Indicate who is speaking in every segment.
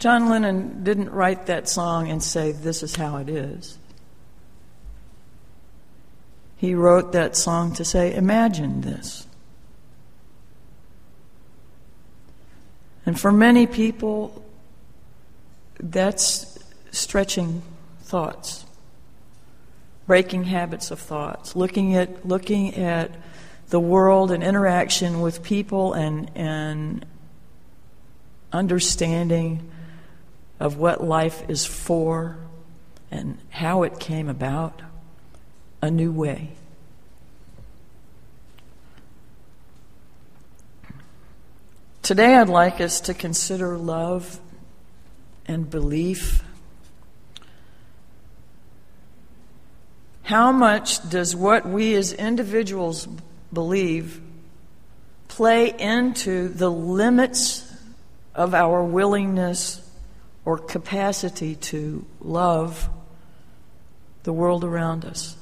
Speaker 1: John Lennon didn't write that song and say, This is how it is. He wrote that song to say, Imagine this. And for many people, that's stretching thoughts, breaking habits of thoughts, looking at, looking at the world and interaction with people and, and understanding of what life is for and how it came about a new way. Today, I'd like us to consider love and belief. How much does what we as individuals believe play into the limits of our willingness or capacity to love the world around us?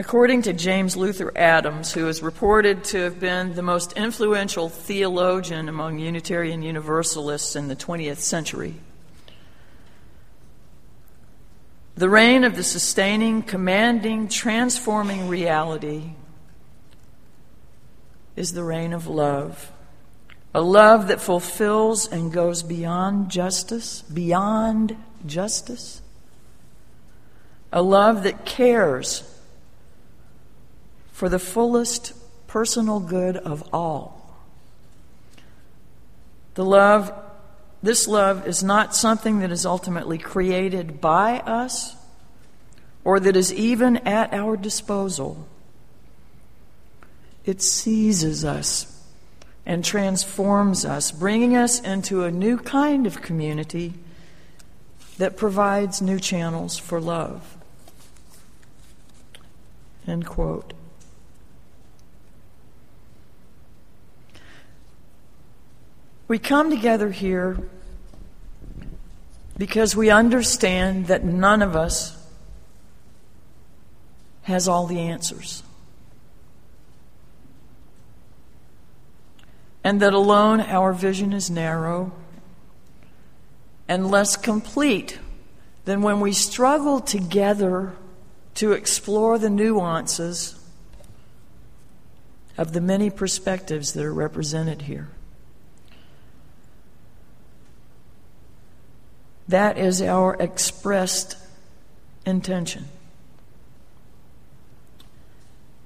Speaker 1: According to James Luther Adams, who is reported to have been the most influential theologian among Unitarian Universalists in the 20th century, the reign of the sustaining, commanding, transforming reality is the reign of love. A love that fulfills and goes beyond justice, beyond justice. A love that cares for the fullest personal good of all. The love, this love is not something that is ultimately created by us or that is even at our disposal. It seizes us and transforms us, bringing us into a new kind of community that provides new channels for love. End quote. We come together here because we understand that none of us has all the answers. And that alone our vision is narrow and less complete than when we struggle together to explore the nuances of the many perspectives that are represented here. That is our expressed intention.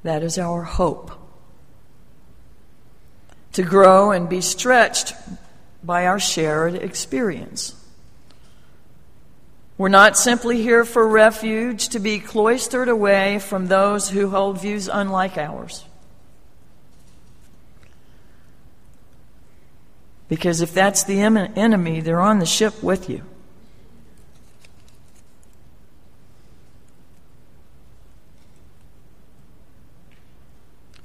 Speaker 1: That is our hope. To grow and be stretched by our shared experience. We're not simply here for refuge to be cloistered away from those who hold views unlike ours. Because if that's the enemy, they're on the ship with you.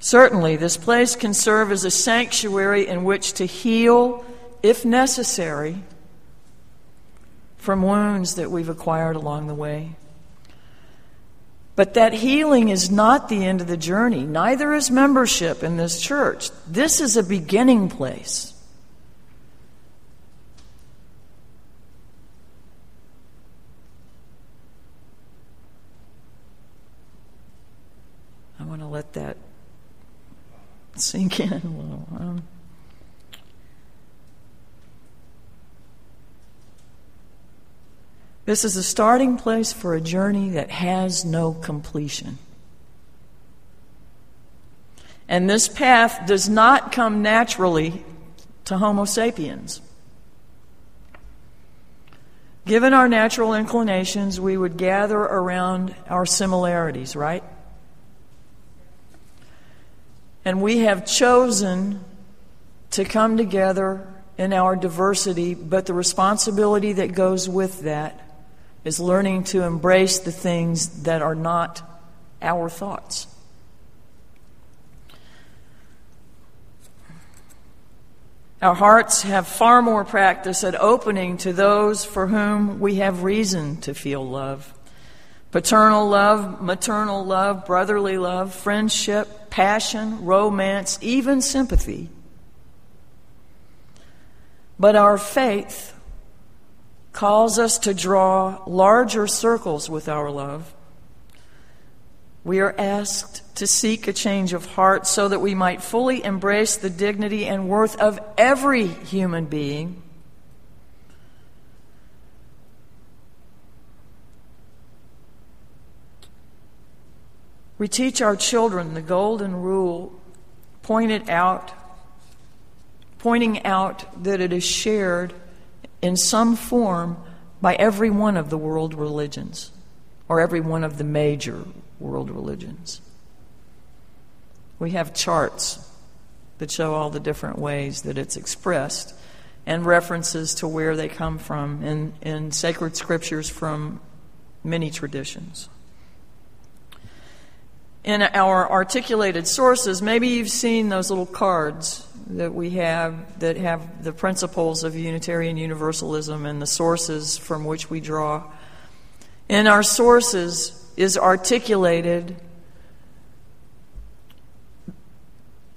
Speaker 1: Certainly, this place can serve as a sanctuary in which to heal, if necessary, from wounds that we've acquired along the way. But that healing is not the end of the journey. Neither is membership in this church. This is a beginning place. I want to let that sink in a little. Um, this is a starting place for a journey that has no completion. And this path does not come naturally to Homo sapiens. Given our natural inclinations, we would gather around our similarities, right? And we have chosen to come together in our diversity, but the responsibility that goes with that is learning to embrace the things that are not our thoughts. Our hearts have far more practice at opening to those for whom we have reason to feel love. Paternal love, maternal love, brotherly love, friendship, passion, romance, even sympathy. But our faith calls us to draw larger circles with our love. We are asked to seek a change of heart so that we might fully embrace the dignity and worth of every human being. We teach our children the golden rule, point it out, pointing out that it is shared in some form by every one of the world religions, or every one of the major world religions. We have charts that show all the different ways that it's expressed and references to where they come from in, in sacred scriptures from many traditions. In our articulated sources, maybe you've seen those little cards that we have that have the principles of Unitarian Universalism and the sources from which we draw. In our sources is articulated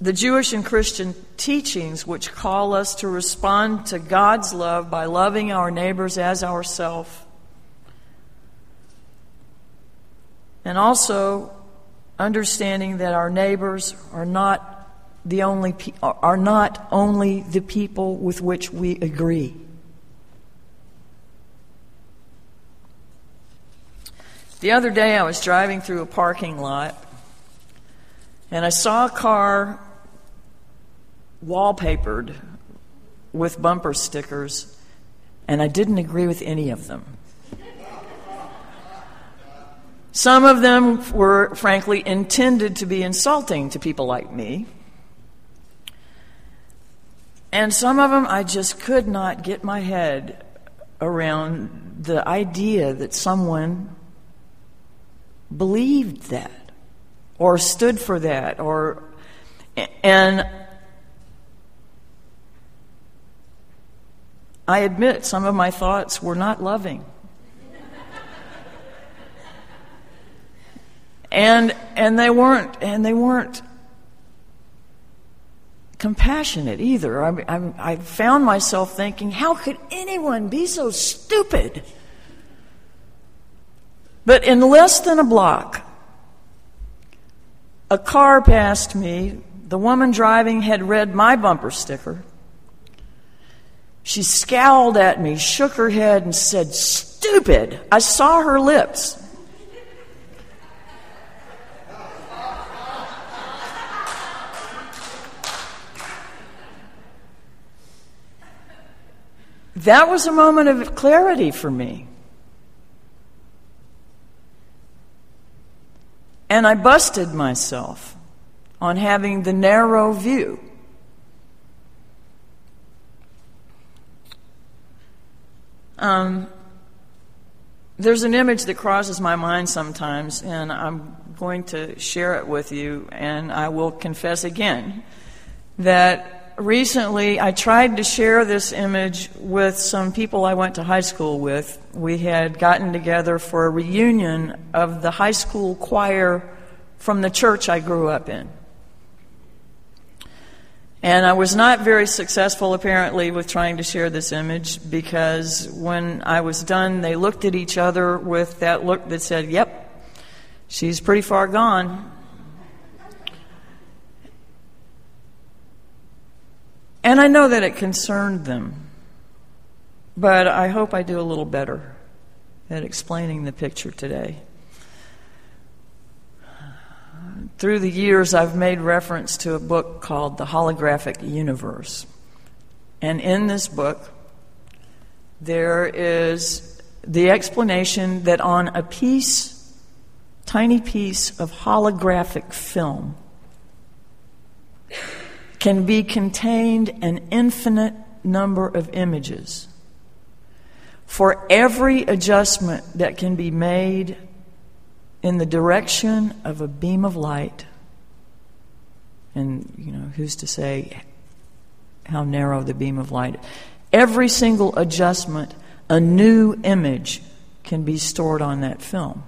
Speaker 1: the Jewish and Christian teachings which call us to respond to God's love by loving our neighbors as ourselves. And also understanding that our neighbors are not the only are not only the people with which we agree. The other day I was driving through a parking lot and I saw a car wallpapered with bumper stickers, and I didn't agree with any of them. Some of them were, frankly, intended to be insulting to people like me. And some of them I just could not get my head around the idea that someone believed that or stood for that or and I admit some of my thoughts were not loving. And and they weren't and they weren't compassionate either. I, I, I, found myself thinking, how could anyone be so stupid? But in less than a block, a car passed me. The woman driving had read my bumper sticker. She scowled at me, shook her head, and said, Stupid! I saw her lips. That was a moment of clarity for me. And I busted myself on having the narrow view. Um, there's an image that crosses my mind sometimes, and I'm going to share it with you, and I will confess again that recently I tried to share this image with some people I went to high school with. We had gotten together for a reunion of the high school choir from the church I grew up in. And I was not very successful, apparently, with trying to share this image because when I was done, they looked at each other with that look that said, Yep, she's pretty far gone. And I know that it concerned them, but I hope I do a little better at explaining the picture today through the years, I've made reference to a book called The Holographic Universe. And in this book, there is the explanation that on a piece, tiny piece of holographic film, can be contained an infinite number of images. For every adjustment that can be made in the direction of a beam of light. And, you know, who's to say how narrow the beam of light? Every single adjustment, a new image can be stored on that film.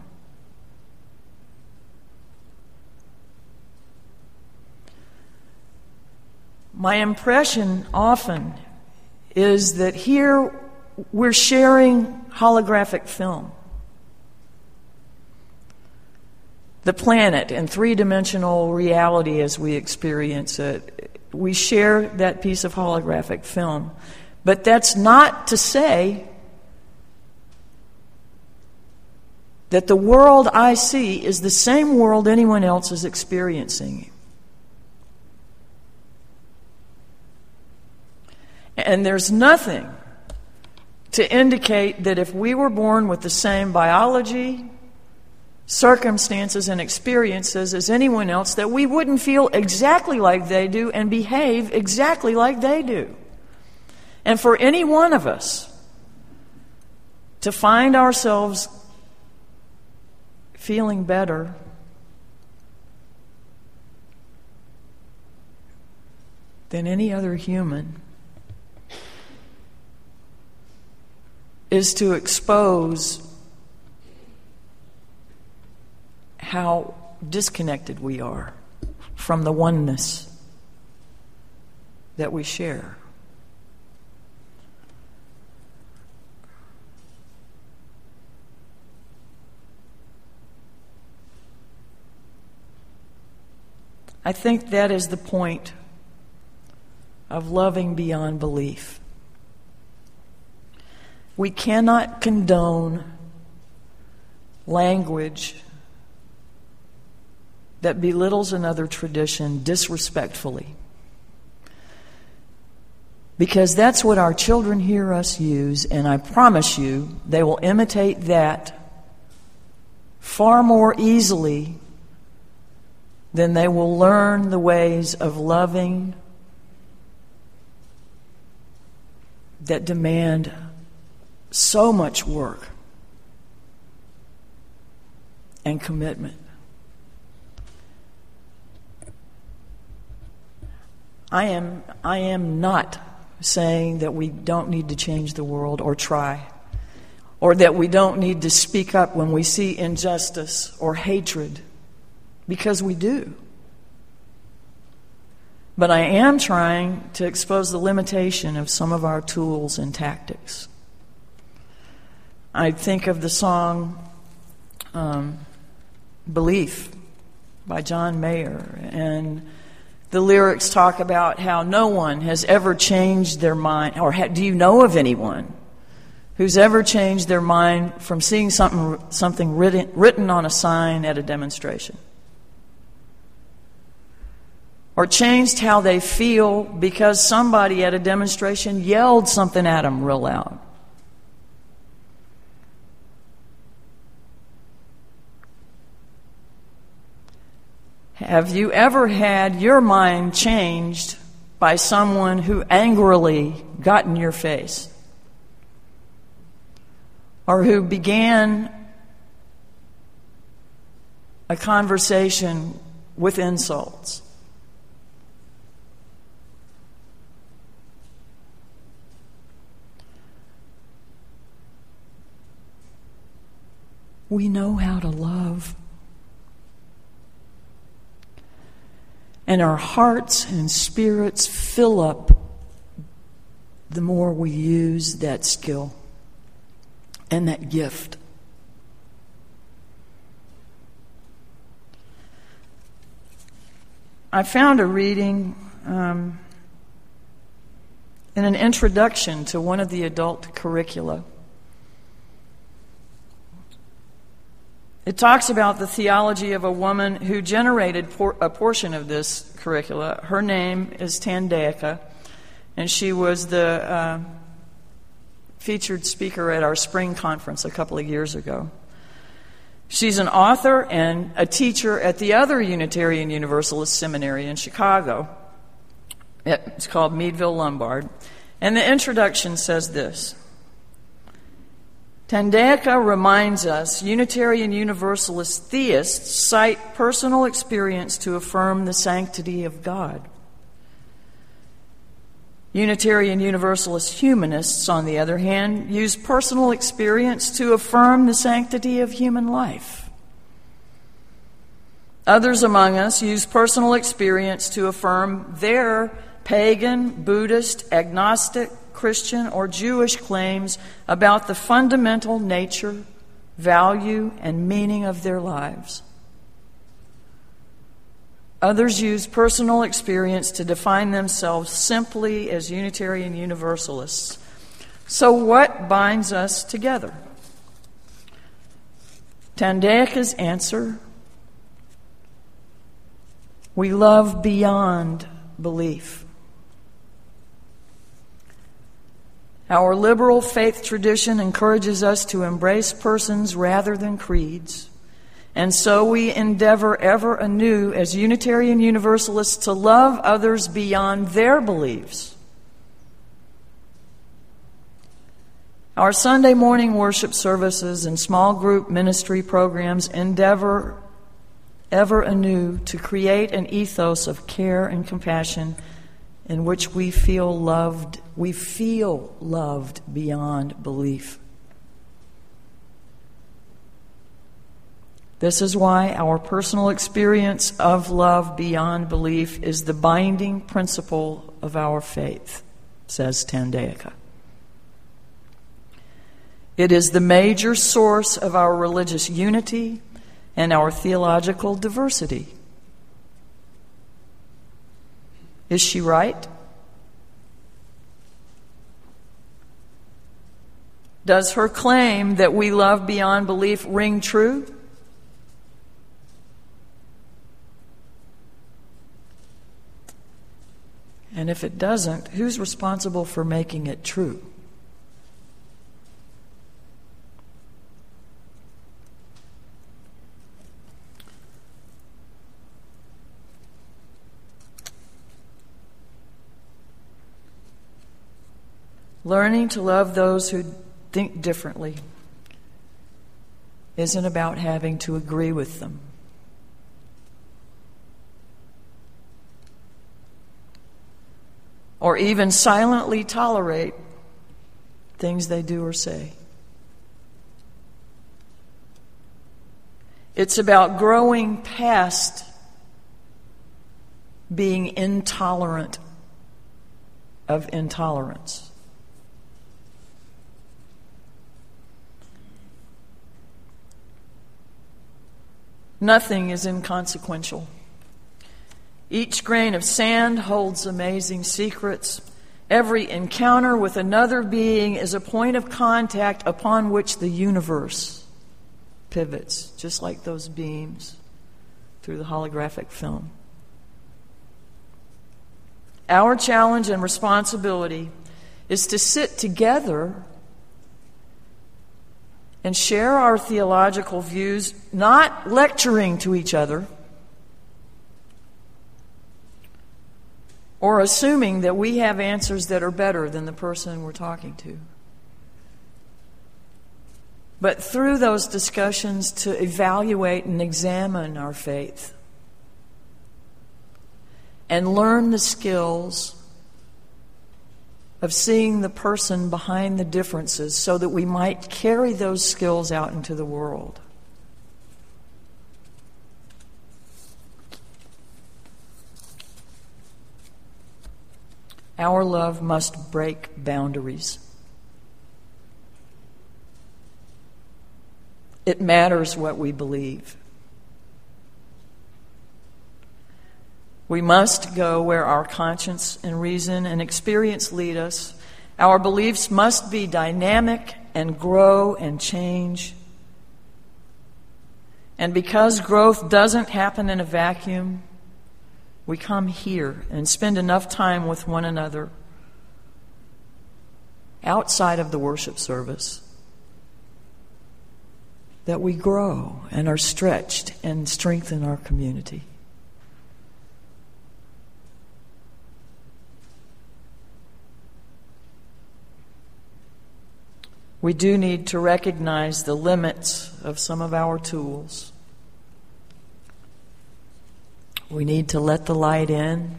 Speaker 1: My impression often is that here we're sharing holographic film. The planet and three dimensional reality as we experience it, we share that piece of holographic film. But that's not to say that the world I see is the same world anyone else is experiencing. And there's nothing to indicate that if we were born with the same biology, circumstances, and experiences as anyone else, that we wouldn't feel exactly like they do and behave exactly like they do. And for any one of us to find ourselves feeling better than any other human is to expose how disconnected we are from the oneness that we share. I think that is the point of loving beyond belief. We cannot condone language that belittles another tradition disrespectfully. Because that's what our children hear us use, and I promise you they will imitate that far more easily than they will learn the ways of loving that demand so much work and commitment. I am, I am not saying that we don't need to change the world or try, or that we don't need to speak up when we see injustice or hatred, because we do. But I am trying to expose the limitation of some of our tools and tactics. I think of the song um, Belief by John Mayer, and the lyrics talk about how no one has ever changed their mind, or ha- do you know of anyone who's ever changed their mind from seeing something, something written, written on a sign at a demonstration? Or changed how they feel because somebody at a demonstration yelled something at them real loud? Have you ever had your mind changed by someone who angrily got in your face? Or who began a conversation with insults? We know how to love. And our hearts and spirits fill up the more we use that skill and that gift. I found a reading um, in an introduction to one of the adult curricula It talks about the theology of a woman who generated por- a portion of this curricula. Her name is Thandeka, and she was the uh, featured speaker at our spring conference a couple of years ago. She's an author and a teacher at the other Unitarian Universalist Seminary in Chicago. It's called Meadville Lombard. And the introduction says this Thandeka reminds us Unitarian Universalist theists cite personal experience to affirm the sanctity of God. Unitarian Universalist humanists, on the other hand, use personal experience to affirm the sanctity of human life. Others among us use personal experience to affirm their pagan, Buddhist, agnostic, Christian, or Jewish claims about the fundamental nature, value, and meaning of their lives. Others use personal experience to define themselves simply as Unitarian Universalists. So, what binds us together? Thandeka's answer we love beyond belief. Our liberal faith tradition encourages us to embrace persons rather than creeds. And so we endeavor ever anew as Unitarian Universalists to love others beyond their beliefs. Our Sunday morning worship services and small group ministry programs endeavor ever anew to create an ethos of care and compassion in which we feel loved, we feel loved beyond belief. This is why our personal experience of love beyond belief is the binding principle of our faith, says Thandeka. It is the major source of our religious unity and our theological diversity. Is she right? Does her claim that we love beyond belief ring true? And if it doesn't, who's responsible for making it true? Learning to love those who think differently isn't about having to agree with them. or even silently tolerate things they do or say. It's about growing past being intolerant of intolerance. Nothing is inconsequential. Each grain of sand holds amazing secrets. Every encounter with another being is a point of contact upon which the universe pivots, just like those beams through the holographic film. Our challenge and responsibility is to sit together and share our theological views, not lecturing to each other or assuming that we have answers that are better than the person we're talking to. But through those discussions, to evaluate and examine our faith and learn the skills of seeing the person behind the differences so that we might carry those skills out into the world. Our love must break boundaries. It matters what we believe. We must go where our conscience and reason and experience lead us. Our beliefs must be dynamic and grow and change. And because growth doesn't happen in a vacuum, we come here and spend enough time with one another outside of the worship service that we grow and are stretched and strengthen our community. We do need to recognize the limits of some of our tools. We need to let the light in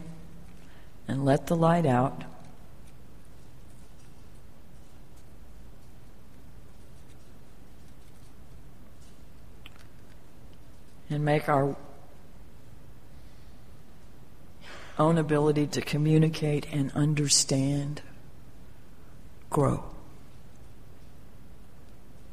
Speaker 1: and let the light out. And make our own ability to communicate and understand grow.